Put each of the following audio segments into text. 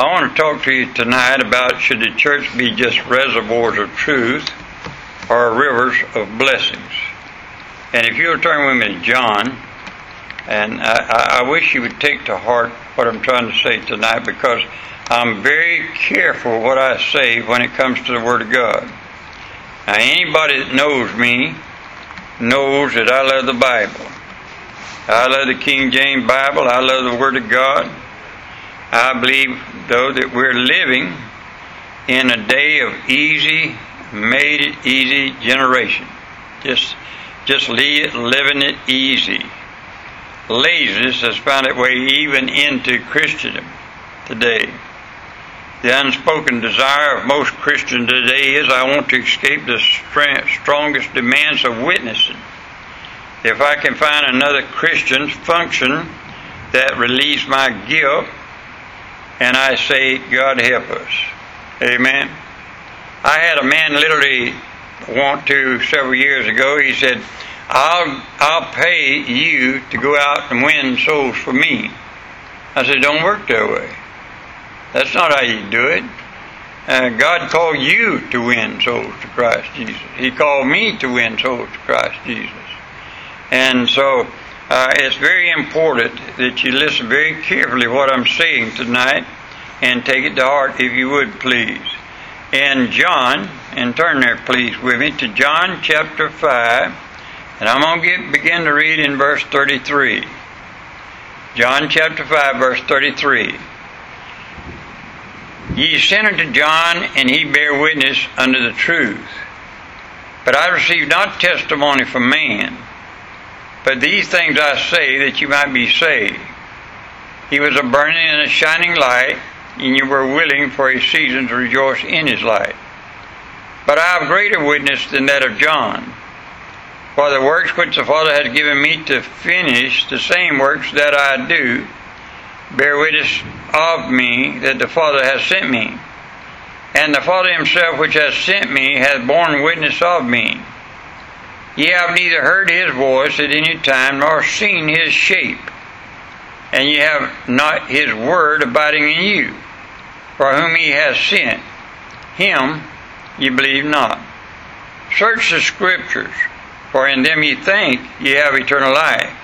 I want to talk to you tonight about should the church be just reservoirs of truth or rivers of blessings. And if you'll turn with me to John, and I, I wish you would take to heart what I'm trying to say tonight because I'm very careful what I say when it comes to the Word of God. Now, anybody that knows me knows that I love the Bible. I love the King James Bible. I love the Word of God. I believe, though, that we're living in a day of easy, made it easy generation. Just, just living it easy. Laziness has found its way even into Christendom today. The unspoken desire of most Christians today is I want to escape the strongest demands of witnessing. If I can find another Christian's function that relieves my guilt, and I say, God help us. Amen. I had a man literally want to several years ago. He said, I'll, I'll pay you to go out and win souls for me. I said, don't work that way. That's not how you do it. Uh, God called you to win souls to Christ Jesus. He called me to win souls to Christ Jesus. And so uh, it's very important that you listen very carefully what I'm saying tonight and take it to heart if you would please. In John, and turn there please with me to John chapter 5, and I'm going to begin to read in verse 33. John chapter 5, verse 33. Ye sent unto John, and he bare witness unto the truth. But I received not testimony from man. But these things I say that you might be saved. He was a burning and a shining light, and you were willing for a season to rejoice in his light. But I have greater witness than that of John. For the works which the Father has given me to finish, the same works that I do, bear witness of me that the Father has sent me. And the Father himself which has sent me hath borne witness of me. Ye have neither heard his voice at any time nor seen his shape, and ye have not his word abiding in you. For whom he has sent, him ye believe not. Search the scriptures, for in them ye think ye have eternal life,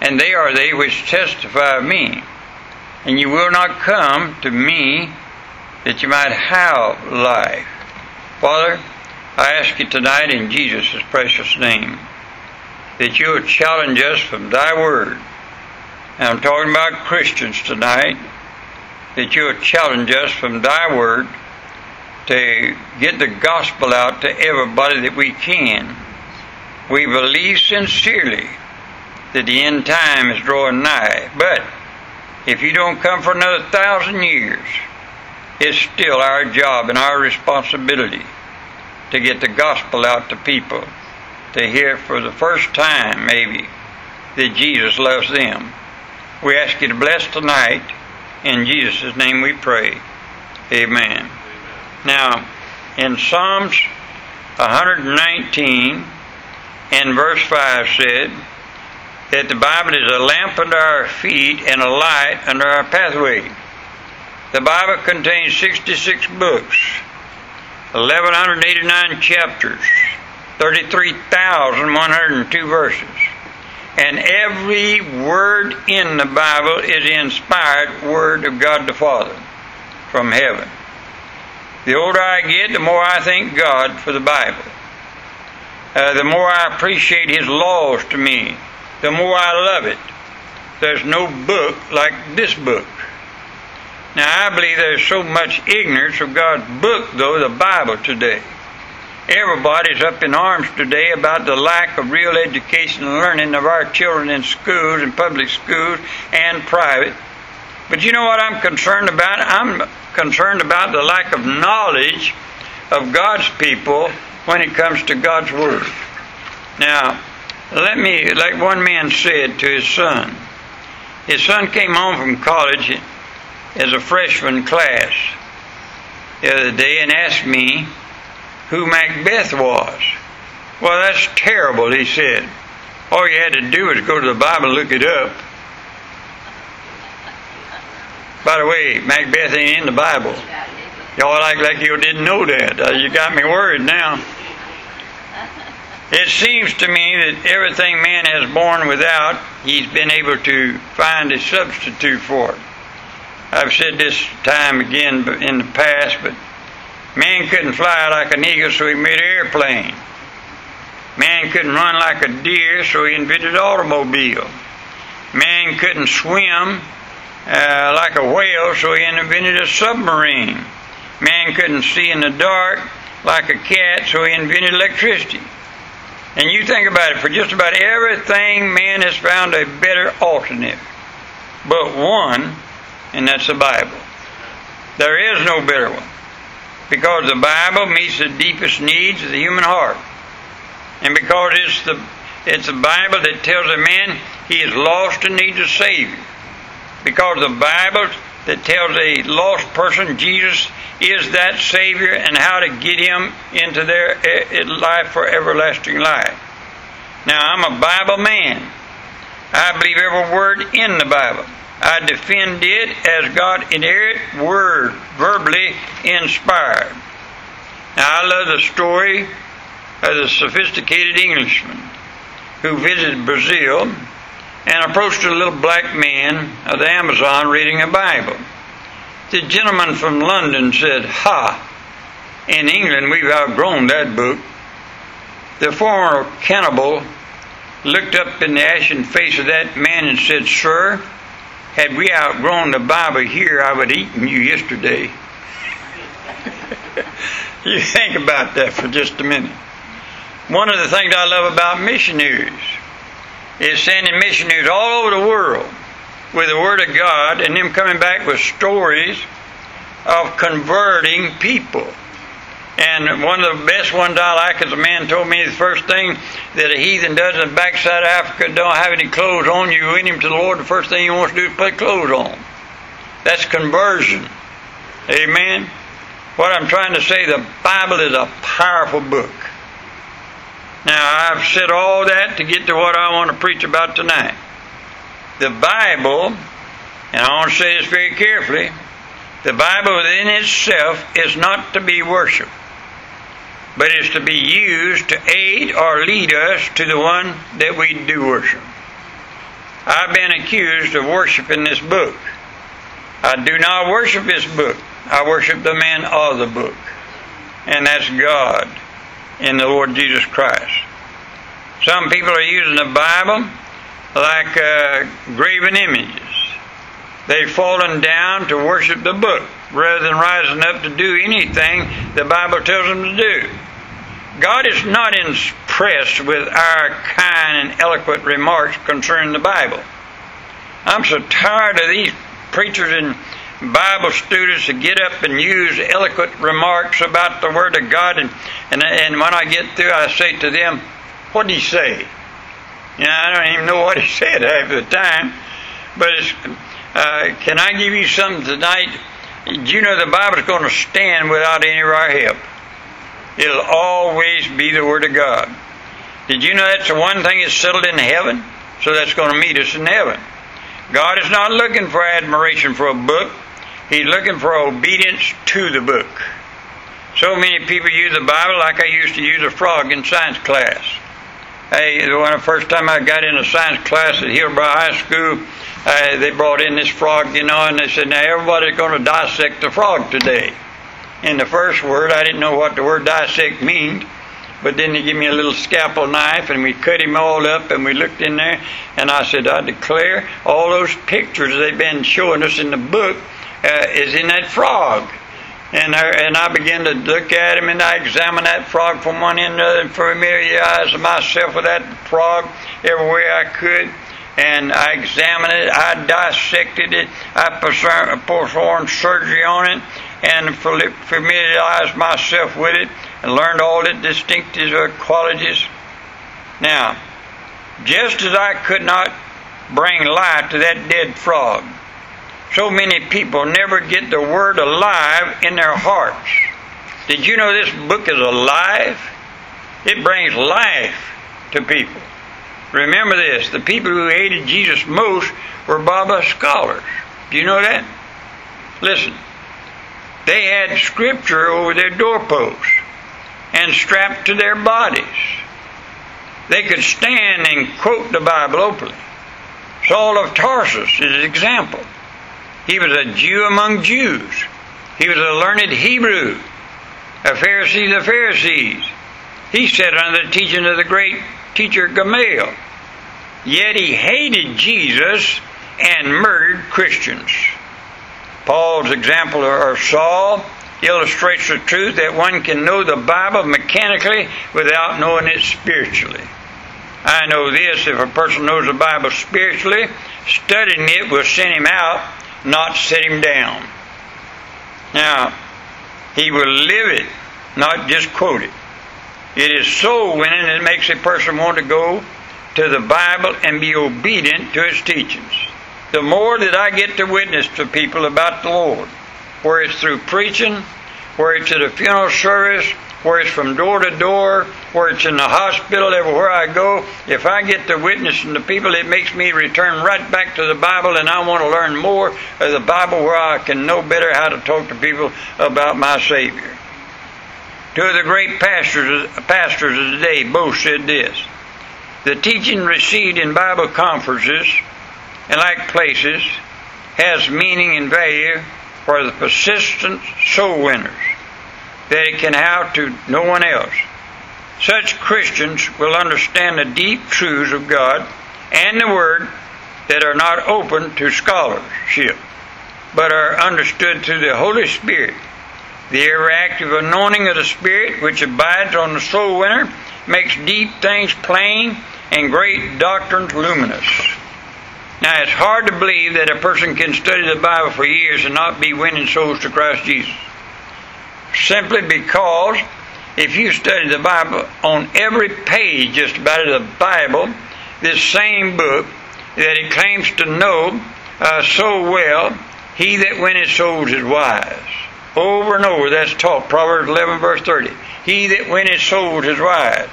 and they are they which testify of me and you will not come to me that you might have life. Father, I ask you tonight in Jesus' precious name that you would challenge us from thy word. And I'm talking about Christians tonight, that you would challenge us from thy word to get the gospel out to everybody that we can. We believe sincerely that the end time is drawing nigh, but if you don't come for another thousand years, it's still our job and our responsibility to get the gospel out to people, to hear for the first time, maybe, that Jesus loves them. We ask you to bless tonight. In Jesus' name we pray. Amen. Now, in Psalms 119 and verse 5 said, that the Bible is a lamp under our feet and a light under our pathway. The Bible contains 66 books, 1189 chapters, 33,102 verses. And every word in the Bible is the inspired word of God the Father from heaven. The older I get, the more I thank God for the Bible. Uh, the more I appreciate His laws to me the more I love it. There's no book like this book. Now, I believe there's so much ignorance of God's book, though, the Bible today. Everybody's up in arms today about the lack of real education and learning of our children in schools and public schools and private. But you know what I'm concerned about? I'm concerned about the lack of knowledge of God's people when it comes to God's Word. Now, let me, like one man said to his son, his son came home from college as a freshman class the other day and asked me who Macbeth was. Well, that's terrible, he said. All you had to do was go to the Bible and look it up. By the way, Macbeth ain't in the Bible. Y'all act like you didn't know that. Uh, you got me worried now. It seems to me that everything man has born without, he's been able to find a substitute for it. I've said this time again in the past, but man couldn't fly like an eagle, so he made an airplane. Man couldn't run like a deer, so he invented automobile. Man couldn't swim uh, like a whale, so he invented a submarine. Man couldn't see in the dark like a cat, so he invented electricity. And you think about it, for just about everything, man has found a better alternate. But one, and that's the Bible. There is no better one. Because the Bible meets the deepest needs of the human heart. And because it's the it's the Bible that tells a man he is lost and needs a Savior. Because the Bible that tells a lost person Jesus is that Savior and how to get him into their eh, eh, life for everlasting life. Now, I'm a Bible man. I believe every word in the Bible. I defend it as God inerrant word, verbally inspired. Now, I love the story of the sophisticated Englishman who visited Brazil and approached a little black man of the Amazon reading a Bible. The gentleman from London said, Ha! In England, we've outgrown that book. The former cannibal looked up in the ashen face of that man and said, Sir, had we outgrown the Bible here, I would have eaten you yesterday. you think about that for just a minute. One of the things I love about missionaries is sending missionaries all over the world with the Word of God and them coming back with stories of converting people. And one of the best ones I like is a man told me the first thing that a heathen does in the backside of Africa don't have any clothes on. You win him to the Lord, the first thing he wants to do is put clothes on. That's conversion. Amen. What I'm trying to say, the Bible is a powerful book. Now, I've said all that to get to what I want to preach about tonight the Bible, and I want to say this very carefully, the Bible within itself is not to be worshiped, but is to be used to aid or lead us to the one that we do worship. I've been accused of worshiping this book. I do not worship this book. I worship the man of the book, and that's God in the Lord Jesus Christ. Some people are using the Bible like uh, graven images. They've fallen down to worship the book rather than rising up to do anything the Bible tells them to do. God is not impressed with our kind and eloquent remarks concerning the Bible. I'm so tired of these preachers and Bible students to get up and use eloquent remarks about the Word of God, and, and, and when I get through, I say to them, What did he say? You know, I don't even know what he said half the time. But uh, can I give you something tonight? You know the Bible's going to stand without any of our help? It'll always be the Word of God. Did you know that's the one thing that's settled in heaven? So that's going to meet us in heaven. God is not looking for admiration for a book. He's looking for obedience to the book. So many people use the Bible like I used to use a frog in science class. Hey, when the first time I got in a science class at Hillsborough High School, uh, they brought in this frog, you know, and they said, now everybody's going to dissect the frog today. In the first word, I didn't know what the word dissect means, but then they give me a little scalpel knife and we cut him all up and we looked in there and I said, I declare all those pictures they've been showing us in the book uh, is in that frog. And I, and I began to look at him and I examined that frog from one end to the other and familiarized myself with that frog every way I could. And I examined it, I dissected it, I performed surgery on it, and familiarized myself with it and learned all its distinctive qualities. Now, just as I could not bring life to that dead frog, so many people never get the word alive in their hearts. Did you know this book is alive? It brings life to people. Remember this the people who hated Jesus most were Baba scholars. Do you know that? Listen, they had scripture over their doorposts and strapped to their bodies. They could stand and quote the Bible openly. Saul of Tarsus is an example. He was a Jew among Jews. He was a learned Hebrew, a Pharisee of the Pharisees. He sat under the teaching of the great teacher Gamaliel. Yet he hated Jesus and murdered Christians. Paul's example of Saul illustrates the truth that one can know the Bible mechanically without knowing it spiritually. I know this if a person knows the Bible spiritually, studying it will send him out, not set him down. Now, he will live it, not just quote it. It is soul winning that makes a person want to go to the Bible and be obedient to its teachings. The more that I get to witness to people about the Lord, where it's through preaching, where it's at a funeral service, where it's from door to door, where it's in the hospital, everywhere I go, if I get the witness witnessing the people, it makes me return right back to the Bible, and I want to learn more of the Bible where I can know better how to talk to people about my Savior. Two of the great pastors, pastors of the day both said this. The teaching received in Bible conferences and like places has meaning and value for the persistent soul winners that it can have to no one else. Such Christians will understand the deep truths of God and the Word that are not open to scholarship, but are understood through the Holy Spirit. The ever active anointing of the Spirit, which abides on the soul winner, makes deep things plain and great doctrines luminous. Now, it's hard to believe that a person can study the Bible for years and not be winning souls to Christ Jesus simply because if you study the Bible on every page, just about of the Bible, this same book that it claims to know uh, so well, he that winneth souls is wise. Over and over, that's taught. Proverbs 11, verse 30. He that winneth souls is wise.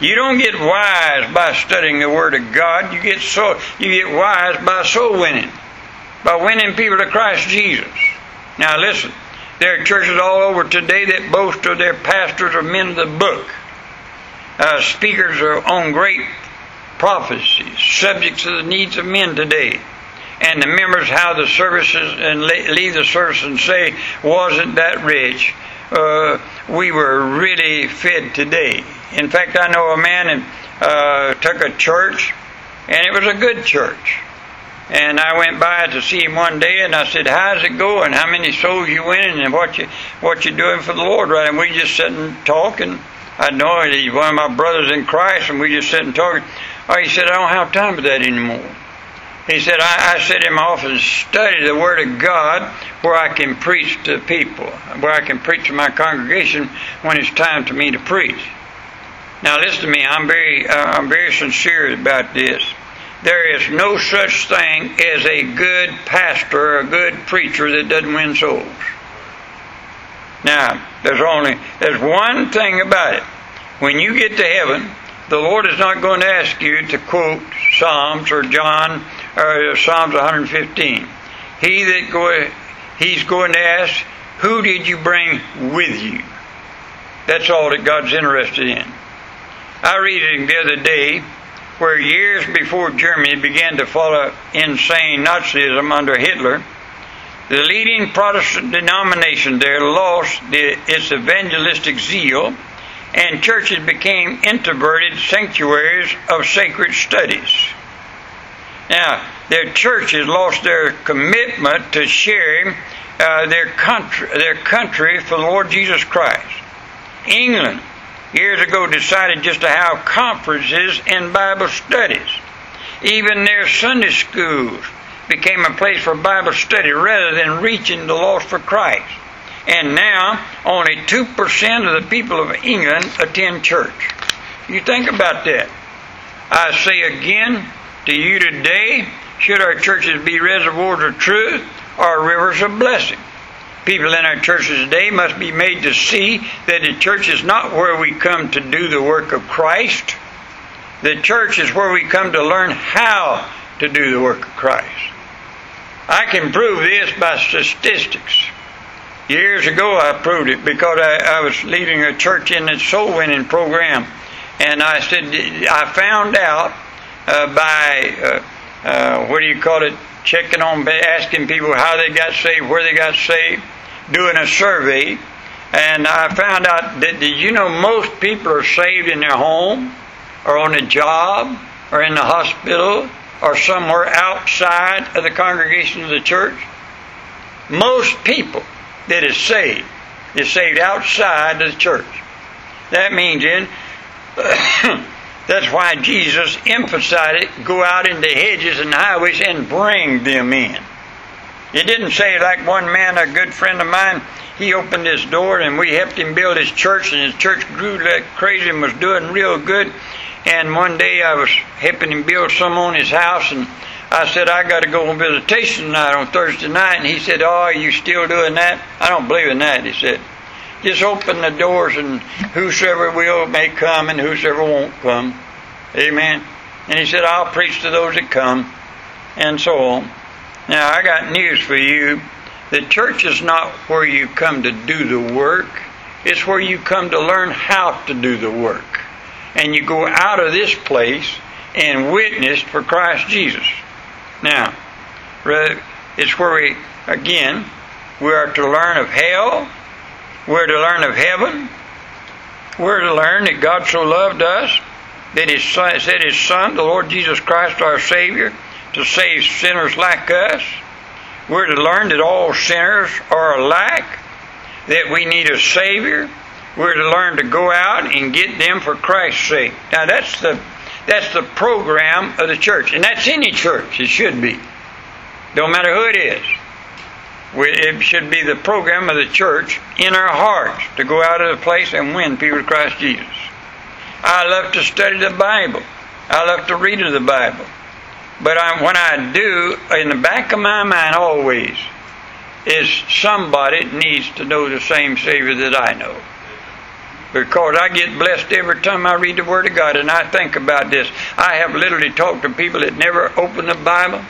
You don't get wise by studying the Word of God. You get so you get wise by soul winning, by winning people to Christ Jesus. Now listen, there are churches all over today that boast of their pastors or men of the book. Uh, speakers are on great prophecies, subjects to the needs of men today. And the members how the services and leave the service and say, wasn't that rich? Uh, we were really fed today. In fact, I know a man and uh, took a church, and it was a good church. And I went by to see him one day, and I said, "How's it going? How many souls you winning, and what you what you doing for the Lord?" Right? And we just sit and talk, and I know he's one of my brothers in Christ, and we just sit and talk. Oh, he said, "I don't have time for that anymore." He said, I, I sit in my office and study the Word of God where I can preach to people, where I can preach to my congregation when it's time for me to preach. Now, listen to me. I'm very, uh, I'm very sincere about this there is no such thing as a good pastor or a good preacher that doesn't win souls. Now, there's only there's one thing about it. When you get to heaven, the Lord is not going to ask you to quote Psalms or John or Psalms 115. He that go, he's going to ask, who did you bring with you? That's all that God's interested in. I read it the other day where years before Germany began to follow insane Nazism under Hitler, the leading Protestant denomination there lost the, its evangelistic zeal, and churches became introverted sanctuaries of sacred studies. Now, their churches lost their commitment to sharing uh, their country, their country for the Lord Jesus Christ. England years ago decided just to have conferences and Bible studies. Even their Sunday schools became a place for Bible study rather than reaching the lost for Christ. And now, only 2% of the people of England attend church. You think about that. I say again to you today should our churches be reservoirs of truth or rivers of blessing? People in our churches today must be made to see that the church is not where we come to do the work of Christ. The church is where we come to learn how to do the work of Christ. I can prove this by statistics. Years ago, I proved it because I, I was leading a church in a soul winning program, and I said I found out uh, by uh, uh, what do you call it? Checking on, asking people how they got saved, where they got saved, doing a survey, and I found out that did you know most people are saved in their home, or on a job, or in the hospital, or somewhere outside of the congregation of the church. Most people that is saved is saved outside of the church. That means in that's why Jesus emphasized it go out into hedges and highways and bring them in. He didn't say like one man, a good friend of mine, he opened his door and we helped him build his church and his church grew like crazy and was doing real good. And one day I was helping him build some on his house and I said, I got to go on visitation tonight on Thursday night. And he said, Oh, are you still doing that? I don't believe in that, he said. Just open the doors and whosoever will may come and whosoever won't come. Amen. And he said, I'll preach to those that come and so on. Now, I got news for you. The church is not where you come to do the work, it's where you come to learn how to do the work. And you go out of this place and witness for Christ Jesus. Now, it's where we, again, we are to learn of hell, we're to learn of heaven, we're to learn that God so loved us that He sent His Son, the Lord Jesus Christ, our Savior, to save sinners like us. We're to learn that all sinners are alike, that we need a Savior. We're to learn to go out and get them for Christ's sake. Now, that's the that's the program of the church. And that's any church. It should be. Don't matter who it is. It should be the program of the church in our hearts to go out of the place and win people to Christ Jesus. I love to study the Bible. I love to read of the Bible. But I, when I do, in the back of my mind always, is somebody needs to know the same Savior that I know because I get blessed every time I read the Word of God and I think about this. I have literally talked to people that never open the Bible.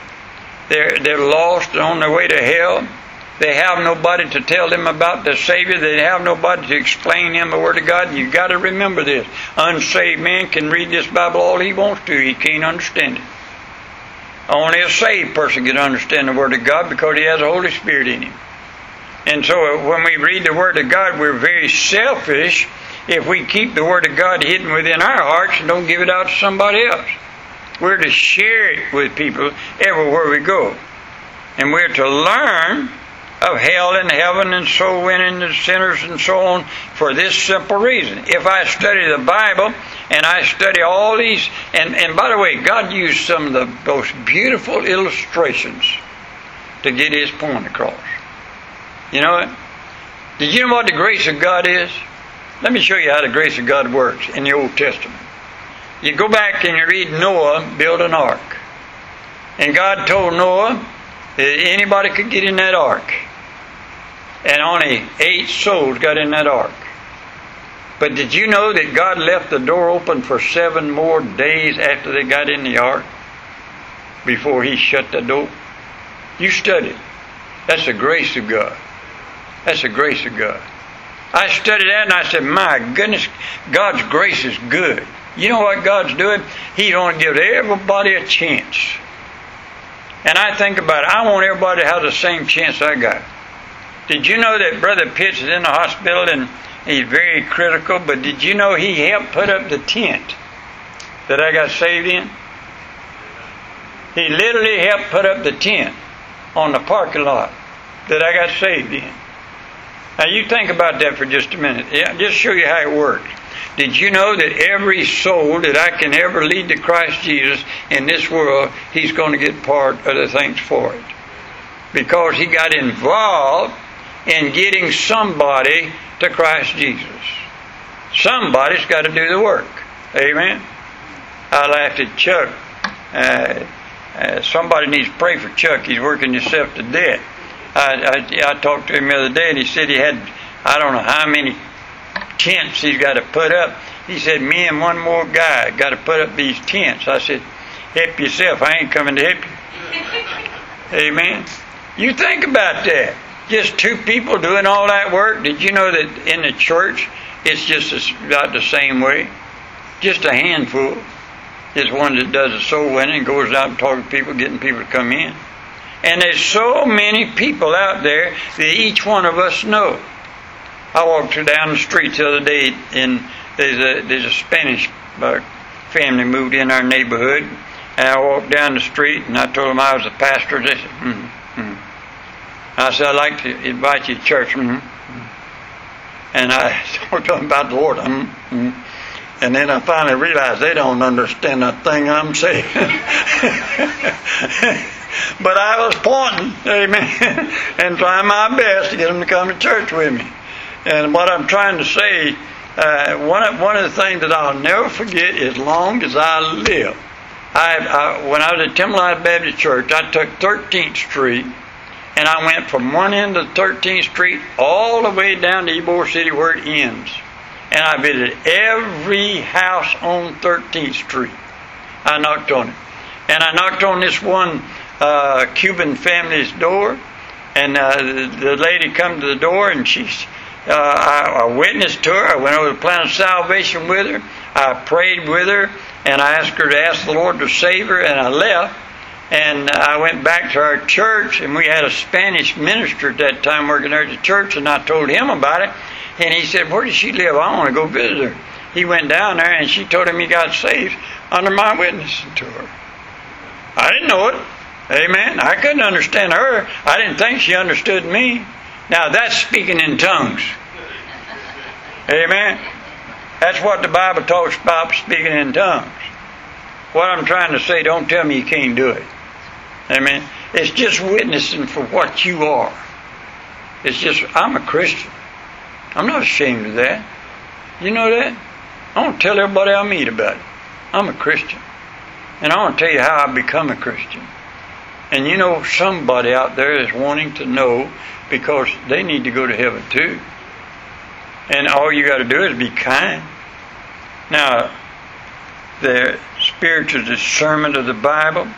They're, they're lost on their way to hell. They have nobody to tell them about the Savior. They have nobody to explain them the Word of God. You've got to remember this. Unsaved man can read this Bible all he wants to. He can't understand it. Only a saved person can understand the Word of God because he has the Holy Spirit in him. And so uh, when we read the Word of God, we're very selfish if we keep the Word of God hidden within our hearts and don't give it out to somebody else. We're to share it with people everywhere we go. And we're to learn of hell and heaven and soul winning the sinners and so on for this simple reason. If I study the Bible and I study all these, and, and by the way, God used some of the most beautiful illustrations to get his point across. You know what? Did you know what the grace of God is? Let me show you how the grace of God works in the Old Testament. You go back and you read Noah build an ark. And God told Noah that anybody could get in that ark. And only eight souls got in that ark. But did you know that God left the door open for seven more days after they got in the ark? Before He shut the door? You studied. That's the grace of God. That's the grace of God. I studied that and I said, my goodness, God's grace is good. You know what God's doing? He's going to give everybody a chance. And I think about it. I want everybody to have the same chance I got. Did you know that Brother Pitts is in the hospital and he's very critical? But did you know he helped put up the tent that I got saved in? He literally helped put up the tent on the parking lot that I got saved in. Now you think about that for just a minute. Yeah, just show you how it works. Did you know that every soul that I can ever lead to Christ Jesus in this world, He's going to get part of the thanks for it? Because He got involved in getting somebody to Christ Jesus. Somebody's got to do the work. Amen? I laughed at Chuck. Uh, uh, somebody needs to pray for Chuck. He's working himself to death. I, I, I talked to him the other day, and he said he had I don't know how many tents he's got to put up. He said, Me and one more guy got to put up these tents. I said, Help yourself. I ain't coming to help you. Amen. You think about that. Just two people doing all that work. Did you know that in the church it's just about the same way? Just a handful is one that does the soul winning, goes out and talks to people, getting people to come in. And there's so many people out there that each one of us know. I walked down the street the other day, and there's a there's a Spanish uh, family moved in our neighborhood, and I walked down the street, and I told them I was a pastor. They said, mm-hmm. Mm-hmm. I said, I'd like to invite you to church. Mm-hmm. And I told them about the Lord. Mm-hmm. And then I finally realized they don't understand a thing I'm saying. but I was pointing, amen, and trying my best to get them to come to church with me. And what I'm trying to say, uh, one, of, one of the things that I'll never forget as long as I live, I, I, when I was at Timberline Baptist Church, I took 13th Street, and I went from one end of 13th Street all the way down to Ybor City where it ends. And I visited every house on 13th Street. I knocked on it. And I knocked on this one uh, Cuban family's door, and uh, the, the lady come to the door, and she's uh, I, I witnessed to her. I went over the plan of salvation with her. I prayed with her, and I asked her to ask the Lord to save her, and I left. And I went back to our church, and we had a Spanish minister at that time working there at the church, and I told him about it. And he said, Where does she live? I want to go visit her. He went down there, and she told him he got saved under my witnessing to her. I didn't know it. Amen. I couldn't understand her. I didn't think she understood me. Now that's speaking in tongues. Amen. That's what the Bible talks about speaking in tongues. What I'm trying to say, don't tell me you can't do it. Amen. It's just witnessing for what you are. It's just, I'm a Christian. I'm not ashamed of that. You know that? I want to tell everybody I meet about it. I'm a Christian. And I want to tell you how I become a Christian. And you know, somebody out there is wanting to know because they need to go to heaven too. And all you got to do is be kind. Now, the spiritual discernment of the Bible,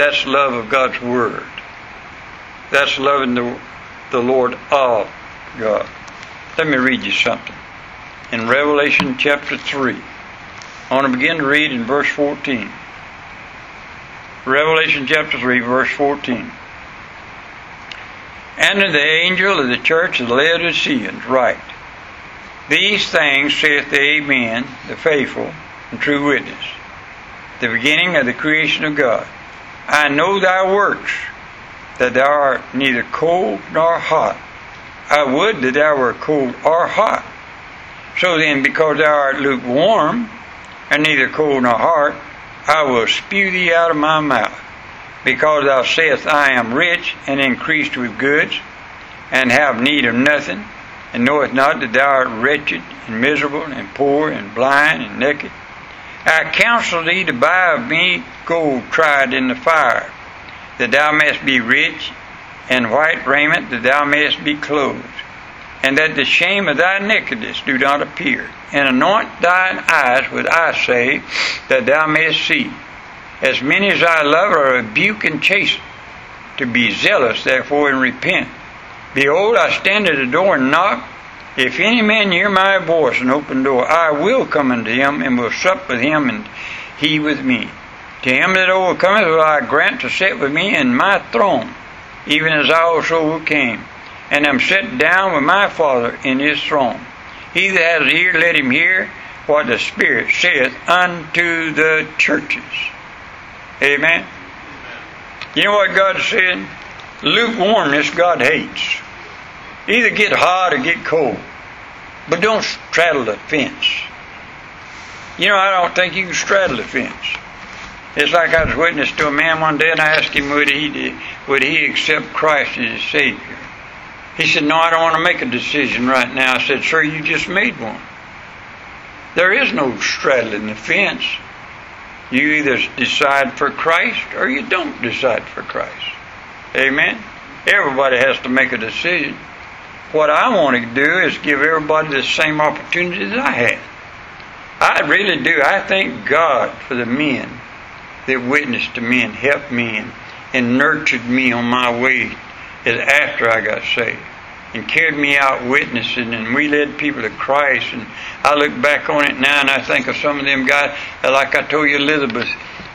that's love of God's Word. That's loving the, the Lord of God. Let me read you something. In Revelation chapter 3, I want to begin to read in verse 14. Revelation chapter 3, verse 14. And to the angel of the church of the Laodiceans write, These things saith the Amen, the faithful and true witness, the beginning of the creation of God. I know thy works, that thou art neither cold nor hot. I would that thou wert cold or hot. So then, because thou art lukewarm, and neither cold nor hot, I will spew thee out of my mouth, because thou sayest, I am rich and increased with goods, and have need of nothing, and knowest not that thou art wretched and miserable and poor and blind and naked. I counsel thee to buy of me gold tried in the fire, that thou mayest be rich, and white raiment, that thou mayest be clothed, and that the shame of thy nakedness do not appear and anoint thine eyes with eye say, that thou mayest see. As many as I love are rebuke and chasten. To be zealous, therefore, and repent. Behold, I stand at the door and knock. If any man hear my voice and open door, I will come unto him and will sup with him and he with me. To him that overcometh will I grant to sit with me in my throne, even as I also came, and am set down with my Father in his throne. He that has ear, let him hear what the Spirit saith unto the churches. Amen. You know what God said? Lukewarmness God hates. Either get hot or get cold. But don't straddle the fence. You know, I don't think you can straddle the fence. It's like I was witness to a man one day and I asked him would he would he accept Christ as his Savior. He said, No, I don't want to make a decision right now. I said, Sir, you just made one. There is no straddling the fence. You either decide for Christ or you don't decide for Christ. Amen? Everybody has to make a decision. What I want to do is give everybody the same opportunity that I had. I really do. I thank God for the men that witnessed to me and helped me and, nurtured me on my way after I got saved and carried me out witnessing and we led people to Christ and I look back on it now and I think of some of them guys like I told you Elizabeth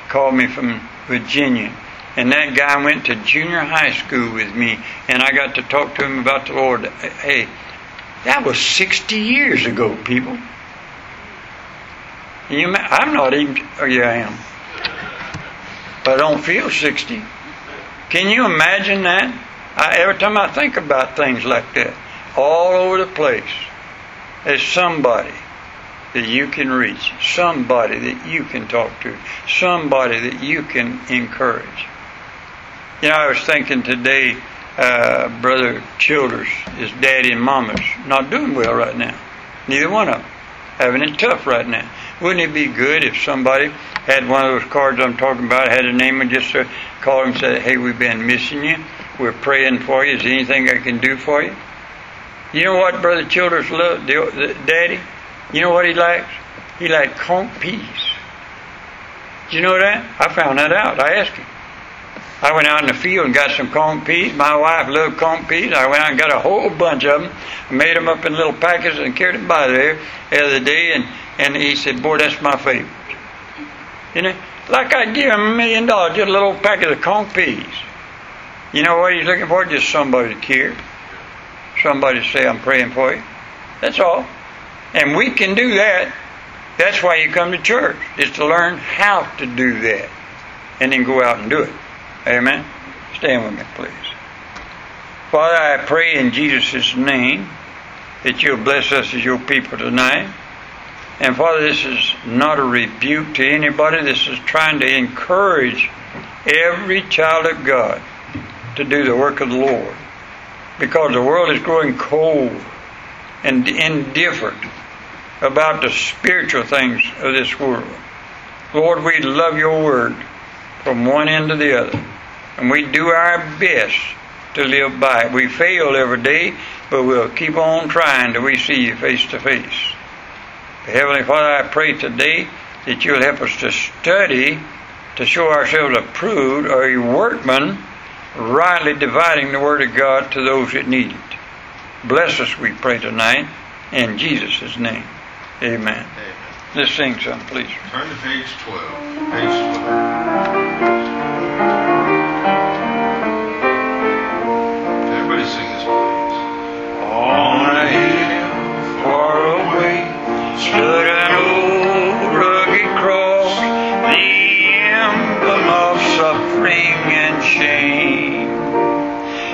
called me from Virginia and that guy went to junior high school with me and I got to talk to him about the Lord. Hey that was 60 years ago people. You I'm not even oh yeah I am. But I don't feel 60 can you imagine that? I, every time I think about things like that, all over the place, there's somebody that you can reach, somebody that you can talk to, somebody that you can encourage. You know, I was thinking today, uh, Brother Childers, his daddy and mama's not doing well right now. Neither one of them. Having it tough right now. Wouldn't it be good if somebody had one of those cards I'm talking about, had a name and just uh, called him and said, hey, we've been missing you. We're praying for you. Is there anything I can do for you? You know what Brother Childers loved, the, the, Daddy? You know what he likes? He likes conch peas. Did you know that? I found that out. I asked him. I went out in the field and got some conch peas. My wife loved conch peas. I went out and got a whole bunch of them, I made them up in little packets, and carried them by there the other day. And, and he said, Boy, that's my favorite. You know, like I'd give him a million dollars, just a little packet of conch peas. You know what he's looking for? Just somebody to care. Somebody to say, I'm praying for you. That's all. And we can do that. That's why you come to church, is to learn how to do that. And then go out and do it. Amen? Stand with me, please. Father, I pray in Jesus' name that you'll bless us as your people tonight. And Father, this is not a rebuke to anybody. This is trying to encourage every child of God to do the work of the Lord. Because the world is growing cold and indifferent about the spiritual things of this world. Lord, we love your word from one end to the other. And we do our best to live by it. We fail every day, but we'll keep on trying till we see you face to face. Heavenly Father, I pray today that you'll help us to study to show ourselves approved, or a workman rightly dividing the Word of God to those that need it. Bless us, we pray tonight, in Jesus' name. Amen. Amen. Let's sing some, please. Turn to page 12. Page 12. Sure.